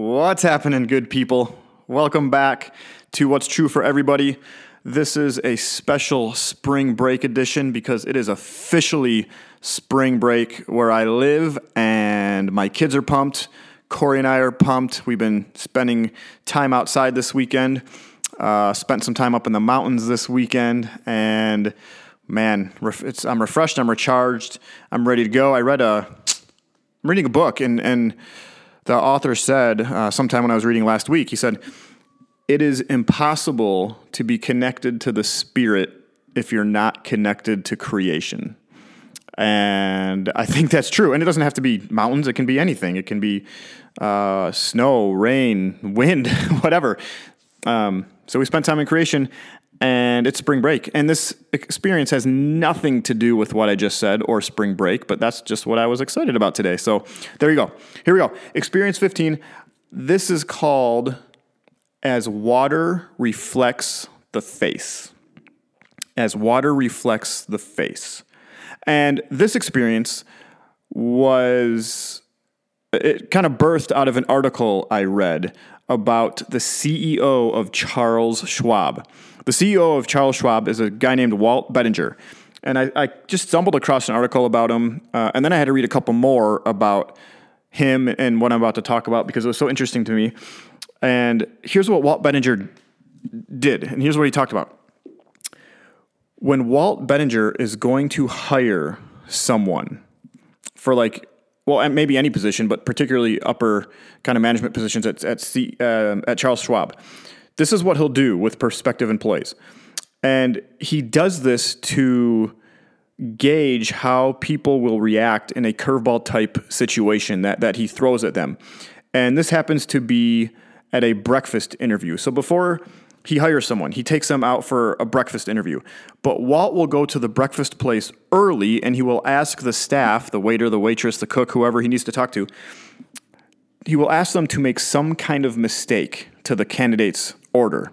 What's happening, good people? Welcome back to What's True for Everybody. This is a special spring break edition because it is officially spring break where I live, and my kids are pumped. Corey and I are pumped. We've been spending time outside this weekend, uh, spent some time up in the mountains this weekend, and man, I'm refreshed, I'm recharged, I'm ready to go. I read a, I'm reading a book, and, and the author said uh, sometime when I was reading last week, he said, It is impossible to be connected to the spirit if you're not connected to creation. And I think that's true. And it doesn't have to be mountains, it can be anything. It can be uh, snow, rain, wind, whatever. Um, so we spent time in creation and it's spring break. And this experience has nothing to do with what I just said or spring break, but that's just what I was excited about today. So there you go. Here we go. Experience 15. This is called As Water Reflects the Face. As Water Reflects the Face. And this experience was, it kind of birthed out of an article I read about the CEO of Charles Schwab. The CEO of Charles Schwab is a guy named Walt Bettinger. And I, I just stumbled across an article about him. Uh, and then I had to read a couple more about him and what I'm about to talk about because it was so interesting to me. And here's what Walt Bettinger did. And here's what he talked about. When Walt Bettinger is going to hire someone for like, well, maybe any position, but particularly upper kind of management positions at, at, C, uh, at Charles Schwab, this is what he'll do with prospective employees. And he does this to gauge how people will react in a curveball type situation that, that he throws at them. And this happens to be at a breakfast interview. So before he hires someone, he takes them out for a breakfast interview. But Walt will go to the breakfast place early and he will ask the staff, the waiter, the waitress, the cook, whoever he needs to talk to, he will ask them to make some kind of mistake to the candidate's order.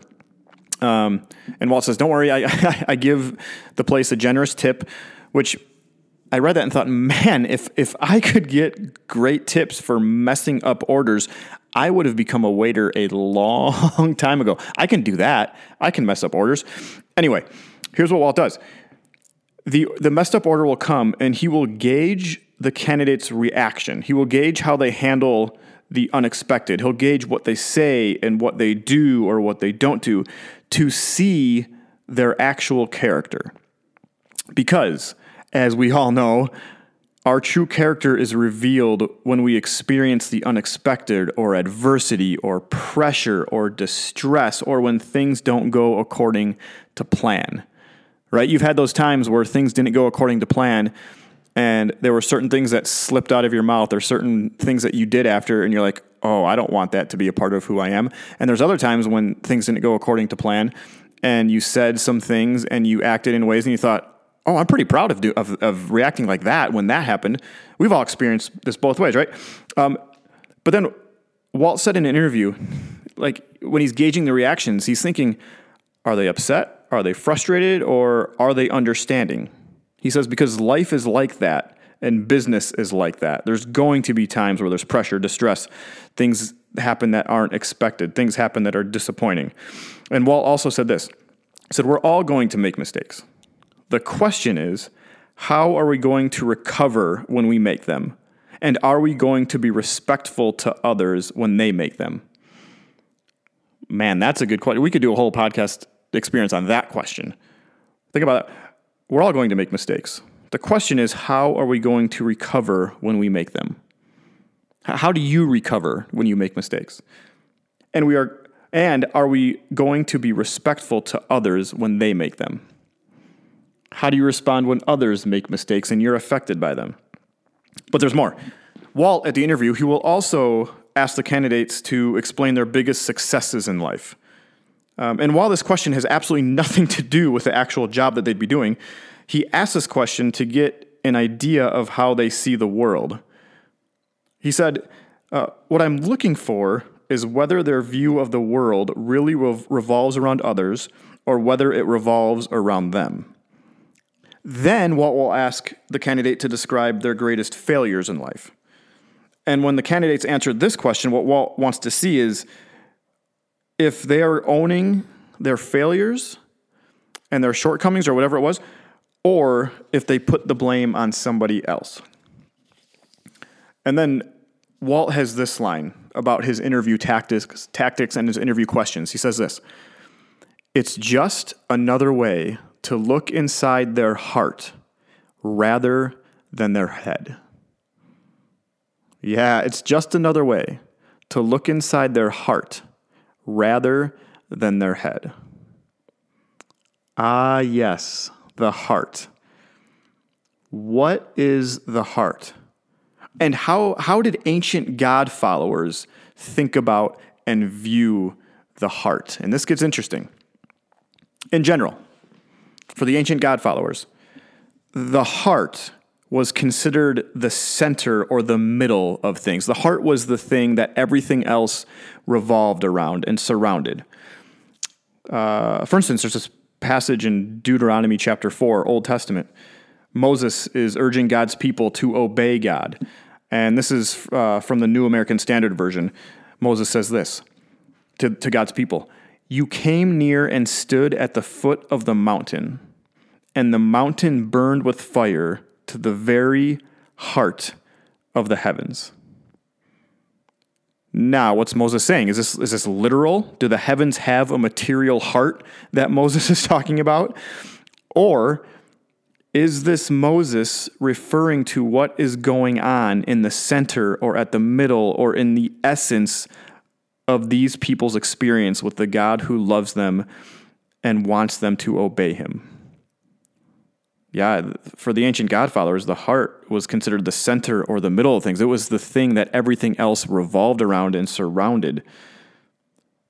Um, and Walt says, "Don't worry, I, I give the place a generous tip," which I read that and thought, man, if if I could get great tips for messing up orders, I would have become a waiter a long time ago. I can do that. I can mess up orders. Anyway, here's what Walt does. The the messed up order will come and he will gauge the candidate's reaction. He will gauge how they handle the unexpected. He'll gauge what they say and what they do or what they don't do to see their actual character. Because, as we all know, our true character is revealed when we experience the unexpected or adversity or pressure or distress or when things don't go according to plan. Right? You've had those times where things didn't go according to plan and there were certain things that slipped out of your mouth. Or certain things that you did after and you're like oh i don't want that to be a part of who i am. And there's other times when things didn't go according to plan and you said some things and you acted in ways and you thought oh i'm pretty proud of, do, of, of reacting like that when that happened. We've all experienced this both ways right? Um, but then walt said in an interview like when he's gauging the reactions he's thinking are they upset? Are they frustrated? Or are they understanding he says, because life is like that and business is like that. There's going to be times where there's pressure, distress, things happen that aren't expected, things happen that are disappointing. And Walt also said this he said, We're all going to make mistakes. The question is, how are we going to recover when we make them? And are we going to be respectful to others when they make them? Man, that's a good question. We could do a whole podcast experience on that question. Think about that we're all going to make mistakes. The question is, how are we going to recover when we make them? How do you recover when you make mistakes? And we are and are we going to be respectful to others when they make them? How do you respond when others make mistakes and you're affected by them? But there's more. Walt, at the interview, he will also ask the candidates to explain their biggest successes in life. Um, and while this question has absolutely nothing to do with the actual job that they'd be doing, he asks this question to get an idea of how they see the world. He said, uh, What I'm looking for is whether their view of the world really rev- revolves around others or whether it revolves around them. Then Walt will ask the candidate to describe their greatest failures in life. And when the candidates answer this question, what Walt wants to see is if they are owning their failures and their shortcomings or whatever it was, or if they put the blame on somebody else. And then Walt has this line about his interview tactics, tactics and his interview questions. He says this It's just another way to look inside their heart rather than their head. Yeah, it's just another way to look inside their heart rather than their head. Ah, yes, the heart. What is the heart? And how, how did ancient God followers think about and view the heart? And this gets interesting. In general, for the ancient God followers, the heart was considered the center or the middle of things. The heart was the thing that everything else revolved around and surrounded. Uh, for instance, there's this passage in Deuteronomy chapter 4, Old Testament. Moses is urging God's people to obey God. And this is uh, from the New American Standard Version. Moses says this to, to God's people You came near and stood at the foot of the mountain, and the mountain burned with fire to the very heart of the heavens. Now, what's Moses saying? Is this, is this literal? Do the heavens have a material heart that Moses is talking about? Or is this Moses referring to what is going on in the center or at the middle or in the essence of these people's experience with the God who loves them and wants them to obey him? Yeah, for the ancient godfathers, the heart was considered the center or the middle of things. It was the thing that everything else revolved around and surrounded.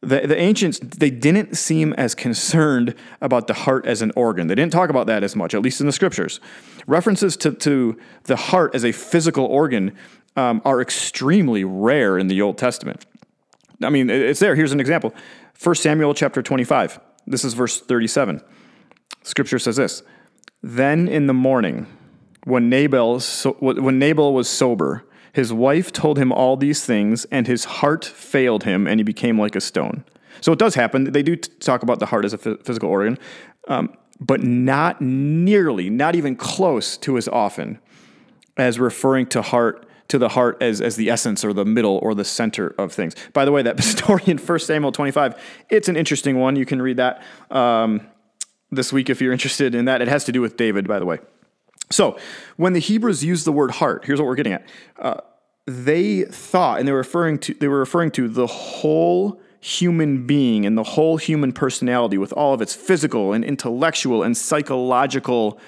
The, the ancients, they didn't seem as concerned about the heart as an organ. They didn't talk about that as much, at least in the scriptures. References to, to the heart as a physical organ um, are extremely rare in the Old Testament. I mean, it's there. Here's an example 1 Samuel chapter 25. This is verse 37. Scripture says this then in the morning, when Nabal, when Nabal was sober, his wife told him all these things, and his heart failed him, and he became like a stone. So it does happen. They do talk about the heart as a physical organ, um, but not nearly, not even close to as often as referring to heart to the heart as, as the essence or the middle or the center of things. By the way, that story in 1 Samuel 25, it's an interesting one. You can read that. Um, this week if you're interested in that. It has to do with David, by the way. So, when the Hebrews use the word heart, here's what we're getting at. Uh, they thought, and they were referring to they were referring to the whole human being and the whole human personality with all of its physical and intellectual and psychological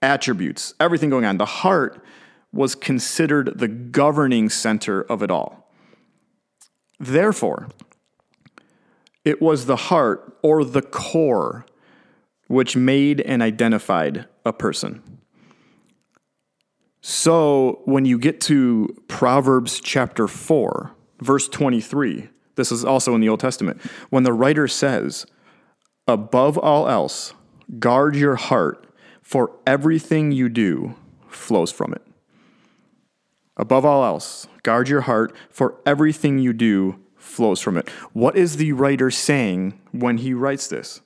attributes, everything going on. The heart was considered the governing center of it all. Therefore, it was the heart or the core which made and identified a person. So when you get to Proverbs chapter 4, verse 23, this is also in the Old Testament, when the writer says, Above all else, guard your heart, for everything you do flows from it. Above all else, guard your heart, for everything you do flows from it. What is the writer saying when he writes this?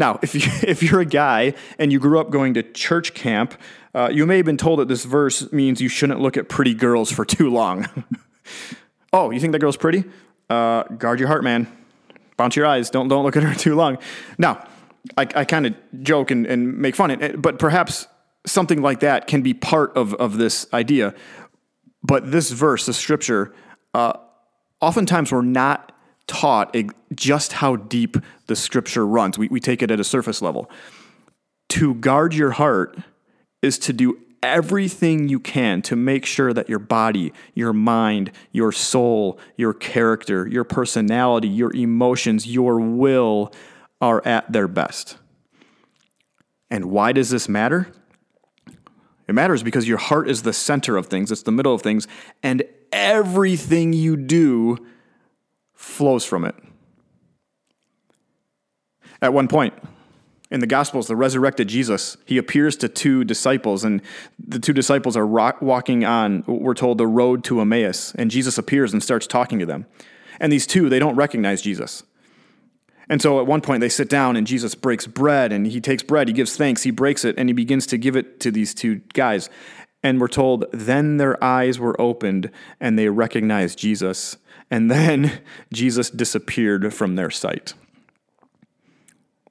Now, if, you, if you're a guy and you grew up going to church camp, uh, you may have been told that this verse means you shouldn't look at pretty girls for too long. oh, you think that girl's pretty? Uh, guard your heart, man. Bounce your eyes. Don't, don't look at her too long. Now, I, I kind of joke and, and make fun, but perhaps something like that can be part of, of this idea. But this verse, the scripture, uh, oftentimes we're not taught just how deep the scripture runs. We, we take it at a surface level. To guard your heart is to do everything you can to make sure that your body, your mind, your soul, your character, your personality, your emotions, your will are at their best. And why does this matter? It matters because your heart is the center of things, it's the middle of things, and everything you do flows from it. At one point, in the Gospels, the resurrected Jesus, he appears to two disciples, and the two disciples are walking on, we're told, the road to Emmaus, and Jesus appears and starts talking to them. And these two, they don't recognize Jesus. And so at one point they sit down and Jesus breaks bread and he takes bread, he gives thanks, he breaks it, and he begins to give it to these two guys. And we're told, then their eyes were opened and they recognized Jesus. And then Jesus disappeared from their sight.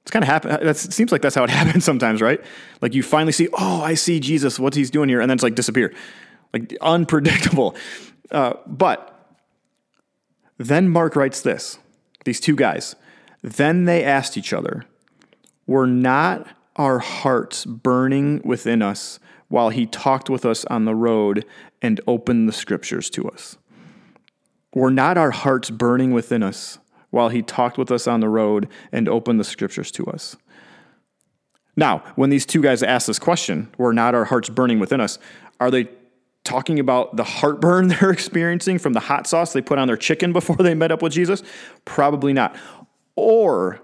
It's kind of happen. That seems like that's how it happens sometimes, right? Like you finally see, oh, I see Jesus. What's he's doing here? And then it's like disappear, like unpredictable. Uh, but then Mark writes this: these two guys. Then they asked each other, "Were not our hearts burning within us while he talked with us on the road and opened the scriptures to us?" Were not our hearts burning within us while he talked with us on the road and opened the scriptures to us. Now, when these two guys ask this question, were not our hearts burning within us? Are they talking about the heartburn they're experiencing from the hot sauce they put on their chicken before they met up with Jesus? Probably not. Or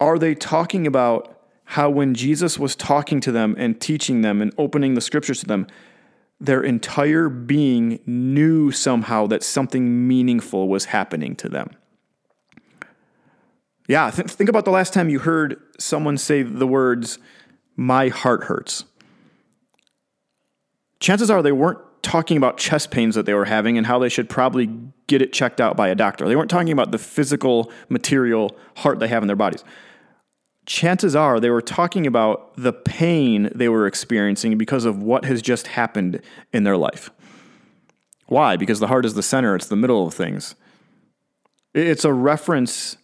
are they talking about how when Jesus was talking to them and teaching them and opening the scriptures to them, their entire being knew somehow that something meaningful was happening to them? Yeah, th- think about the last time you heard someone say the words, my heart hurts. Chances are they weren't talking about chest pains that they were having and how they should probably get it checked out by a doctor. They weren't talking about the physical, material heart they have in their bodies. Chances are they were talking about the pain they were experiencing because of what has just happened in their life. Why? Because the heart is the center, it's the middle of things. It's a reference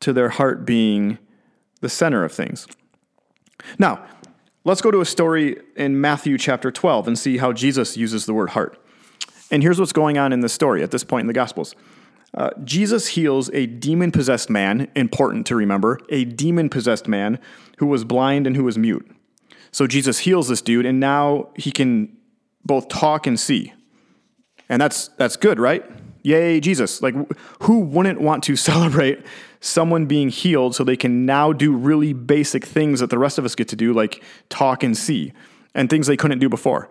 to their heart being the center of things. Now, let's go to a story in Matthew chapter 12 and see how Jesus uses the word heart. And here's what's going on in this story at this point in the Gospels. Uh, Jesus heals a demon possessed man, important to remember, a demon possessed man who was blind and who was mute. So Jesus heals this dude, and now he can both talk and see. And that's, that's good, right? Yay, Jesus. Like, who wouldn't want to celebrate someone being healed so they can now do really basic things that the rest of us get to do, like talk and see, and things they couldn't do before?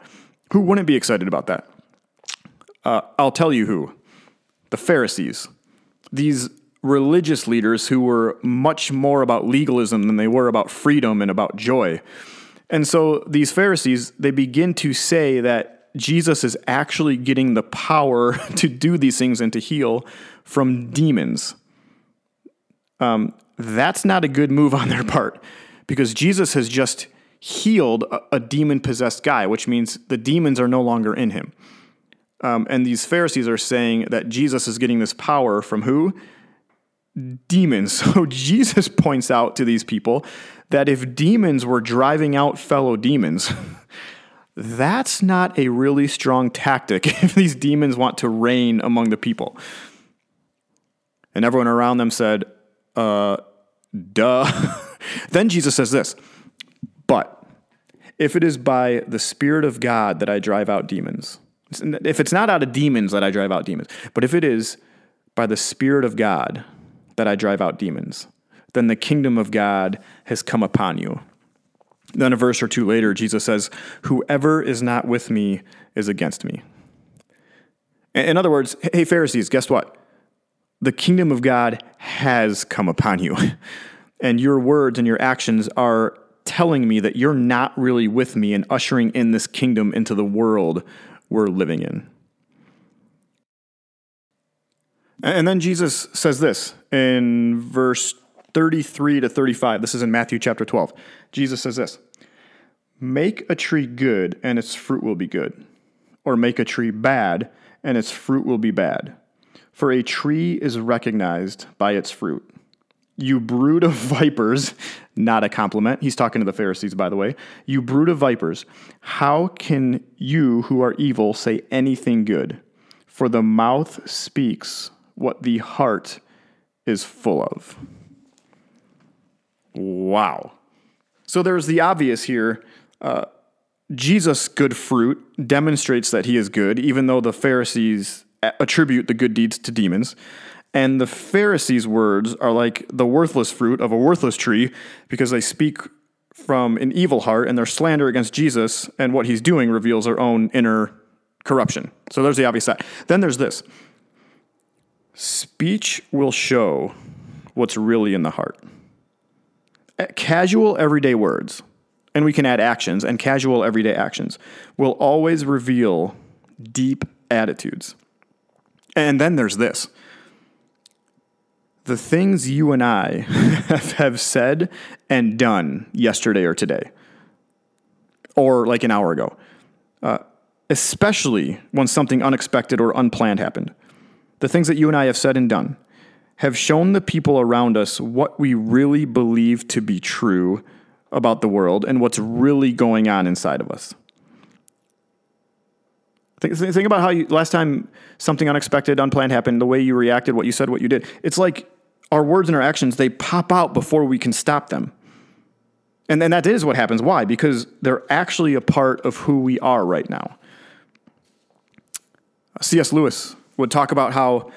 Who wouldn't be excited about that? Uh, I'll tell you who the Pharisees. These religious leaders who were much more about legalism than they were about freedom and about joy. And so these Pharisees, they begin to say that Jesus is actually getting the power to do these things and to heal from demons. Um, that's not a good move on their part because Jesus has just healed a, a demon possessed guy, which means the demons are no longer in him. Um, and these Pharisees are saying that Jesus is getting this power from who? Demons. So Jesus points out to these people that if demons were driving out fellow demons, that's not a really strong tactic if these demons want to reign among the people. And everyone around them said, uh, duh. then Jesus says this, but if it is by the Spirit of God that I drive out demons, if it's not out of demons that I drive out demons, but if it is by the Spirit of God that I drive out demons, then the kingdom of God has come upon you. Then a verse or two later, Jesus says, Whoever is not with me is against me. In other words, hey, Pharisees, guess what? The kingdom of God has come upon you. And your words and your actions are telling me that you're not really with me and ushering in this kingdom into the world we're living in. And then Jesus says this in verse 33 to 35. This is in Matthew chapter 12. Jesus says this Make a tree good, and its fruit will be good. Or make a tree bad, and its fruit will be bad. For a tree is recognized by its fruit. You brood of vipers, not a compliment. He's talking to the Pharisees, by the way. You brood of vipers, how can you who are evil say anything good? For the mouth speaks what the heart is full of. Wow. So there's the obvious here uh, Jesus' good fruit demonstrates that he is good, even though the Pharisees attribute the good deeds to demons. And the Pharisees' words are like the worthless fruit of a worthless tree because they speak from an evil heart and their slander against Jesus and what he's doing reveals their own inner corruption. So there's the obvious side. Then there's this speech will show what's really in the heart. Casual everyday words, and we can add actions, and casual everyday actions will always reveal deep attitudes. And then there's this the things you and I have said and done yesterday or today, or like an hour ago, uh, especially when something unexpected or unplanned happened. The things that you and I have said and done have shown the people around us what we really believe to be true about the world and what's really going on inside of us. Think, think about how you, last time something unexpected, unplanned happened, the way you reacted, what you said, what you did. It's like our words and our actions, they pop out before we can stop them. And then that is what happens. Why? Because they're actually a part of who we are right now. C.S. Lewis would talk about how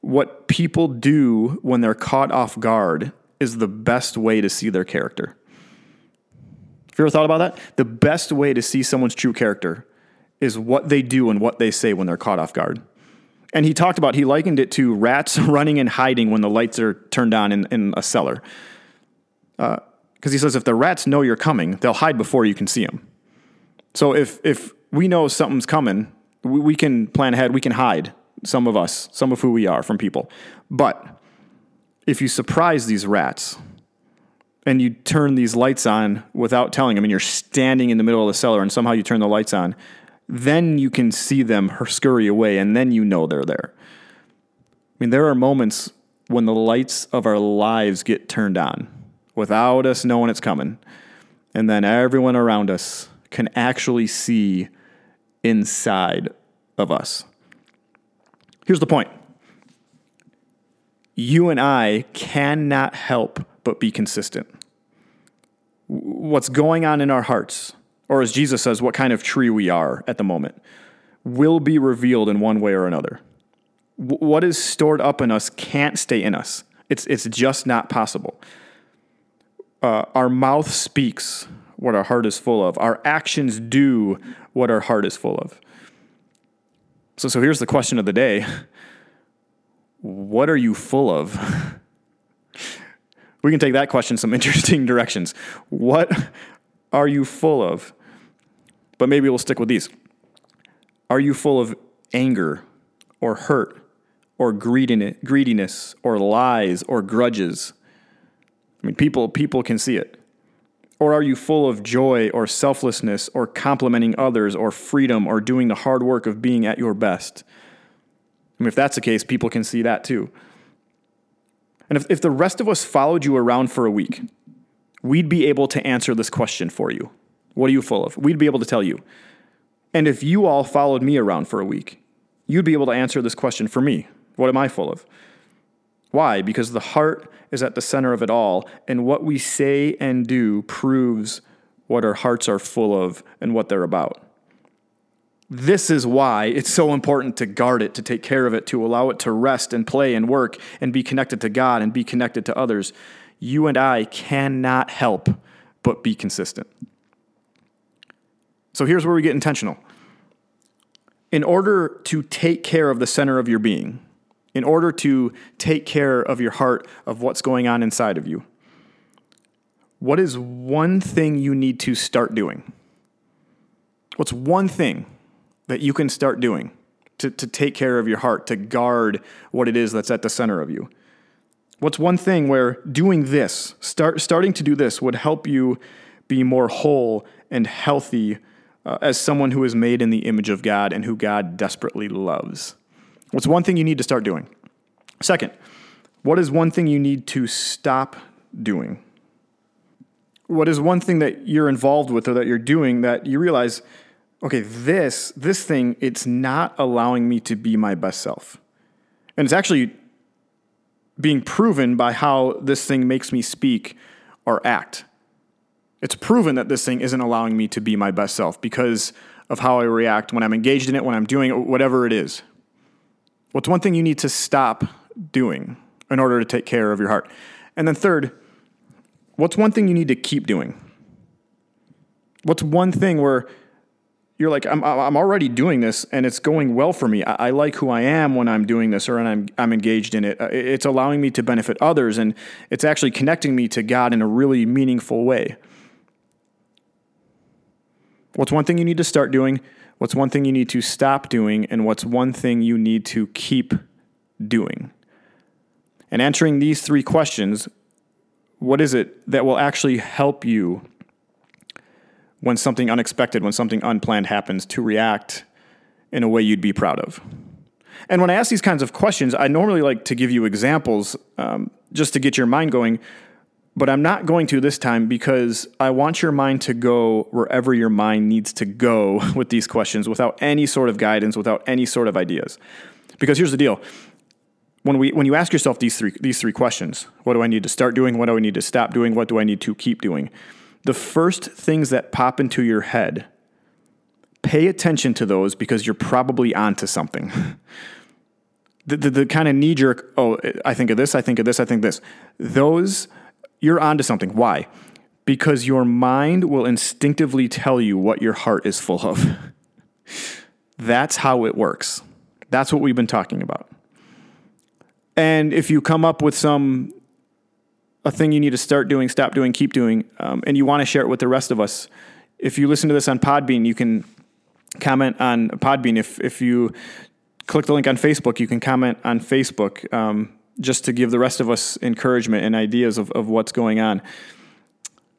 what people do when they're caught off guard is the best way to see their character. Have you ever thought about that? The best way to see someone's true character is what they do and what they say when they're caught off guard. And he talked about, he likened it to rats running and hiding when the lights are turned on in, in a cellar. Because uh, he says if the rats know you're coming, they'll hide before you can see them. So if, if we know something's coming, we, we can plan ahead, we can hide some of us, some of who we are from people. But if you surprise these rats and you turn these lights on without telling them, and you're standing in the middle of the cellar and somehow you turn the lights on, then you can see them scurry away and then you know they're there. I mean, there are moments when the lights of our lives get turned on without us knowing it's coming. And then everyone around us can actually see inside of us. Here's the point you and I cannot help but be consistent. What's going on in our hearts, or as Jesus says, what kind of tree we are at the moment, will be revealed in one way or another. what is stored up in us can't stay in us. It's, it's just not possible. Uh, our mouth speaks what our heart is full of, our actions do what our heart is full of. So, so here's the question of the day What are you full of? we can take that question some interesting directions. What are you full of? But maybe we'll stick with these. Are you full of anger or hurt or greediness or lies or grudges? I mean, people, people can see it. Or are you full of joy or selflessness or complimenting others or freedom or doing the hard work of being at your best? I mean, if that's the case, people can see that too. And if, if the rest of us followed you around for a week, we'd be able to answer this question for you. What are you full of? We'd be able to tell you. And if you all followed me around for a week, you'd be able to answer this question for me. What am I full of? Why? Because the heart is at the center of it all, and what we say and do proves what our hearts are full of and what they're about. This is why it's so important to guard it, to take care of it, to allow it to rest and play and work and be connected to God and be connected to others. You and I cannot help but be consistent. So here's where we get intentional. In order to take care of the center of your being, in order to take care of your heart, of what's going on inside of you, what is one thing you need to start doing? What's one thing that you can start doing to, to take care of your heart, to guard what it is that's at the center of you? What's one thing where doing this, start, starting to do this, would help you be more whole and healthy uh, as someone who is made in the image of God and who God desperately loves? What's one thing you need to start doing? Second, what is one thing you need to stop doing? What is one thing that you're involved with or that you're doing that you realize, okay, this this thing it's not allowing me to be my best self. And it's actually being proven by how this thing makes me speak or act. It's proven that this thing isn't allowing me to be my best self because of how I react when I'm engaged in it, when I'm doing it, whatever it is. What's one thing you need to stop doing in order to take care of your heart? And then, third, what's one thing you need to keep doing? What's one thing where you're like, I'm, I'm already doing this and it's going well for me. I, I like who I am when I'm doing this or when I'm, I'm engaged in it. Uh, it's allowing me to benefit others and it's actually connecting me to God in a really meaningful way. What's one thing you need to start doing? What's one thing you need to stop doing? And what's one thing you need to keep doing? And answering these three questions, what is it that will actually help you when something unexpected, when something unplanned happens, to react in a way you'd be proud of. And when I ask these kinds of questions, I normally like to give you examples um, just to get your mind going, but I'm not going to this time because I want your mind to go wherever your mind needs to go with these questions without any sort of guidance, without any sort of ideas. Because here's the deal. When, we, when you ask yourself these three, these three questions, what do I need to start doing? What do I need to stop doing? What do I need to keep doing? the first things that pop into your head, pay attention to those because you're probably onto something. the, the, the kind of knee jerk, oh, I think of this, I think of this, I think this. Those, you're onto something. Why? Because your mind will instinctively tell you what your heart is full of. That's how it works. That's what we've been talking about. And if you come up with some a thing you need to start doing, stop doing, keep doing, um, and you want to share it with the rest of us, if you listen to this on Podbean, you can comment on Podbean. If if you click the link on Facebook, you can comment on Facebook um, just to give the rest of us encouragement and ideas of, of what's going on.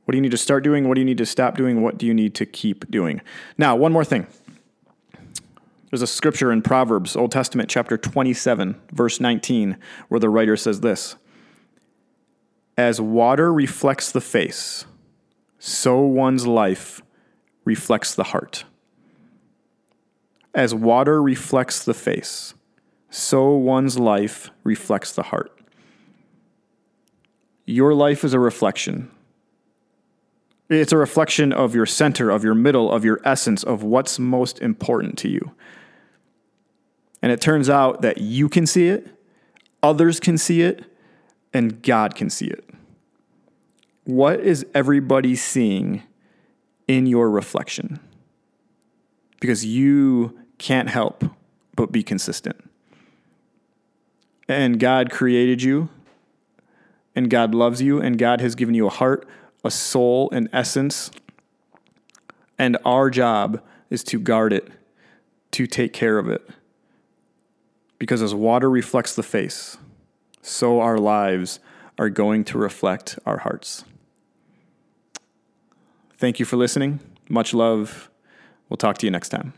What do you need to start doing? What do you need to stop doing? What do you need to keep doing? Now, one more thing. There's a scripture in Proverbs, Old Testament, chapter 27, verse 19, where the writer says this as water reflects the face, so one's life reflects the heart. As water reflects the face, so one's life reflects the heart. Your life is a reflection. It's a reflection of your center, of your middle, of your essence, of what's most important to you. And it turns out that you can see it, others can see it, and God can see it. What is everybody seeing in your reflection? Because you can't help but be consistent. And God created you, and God loves you, and God has given you a heart, a soul, an essence. And our job is to guard it, to take care of it. Because as water reflects the face, so our lives are going to reflect our hearts. Thank you for listening. Much love. We'll talk to you next time.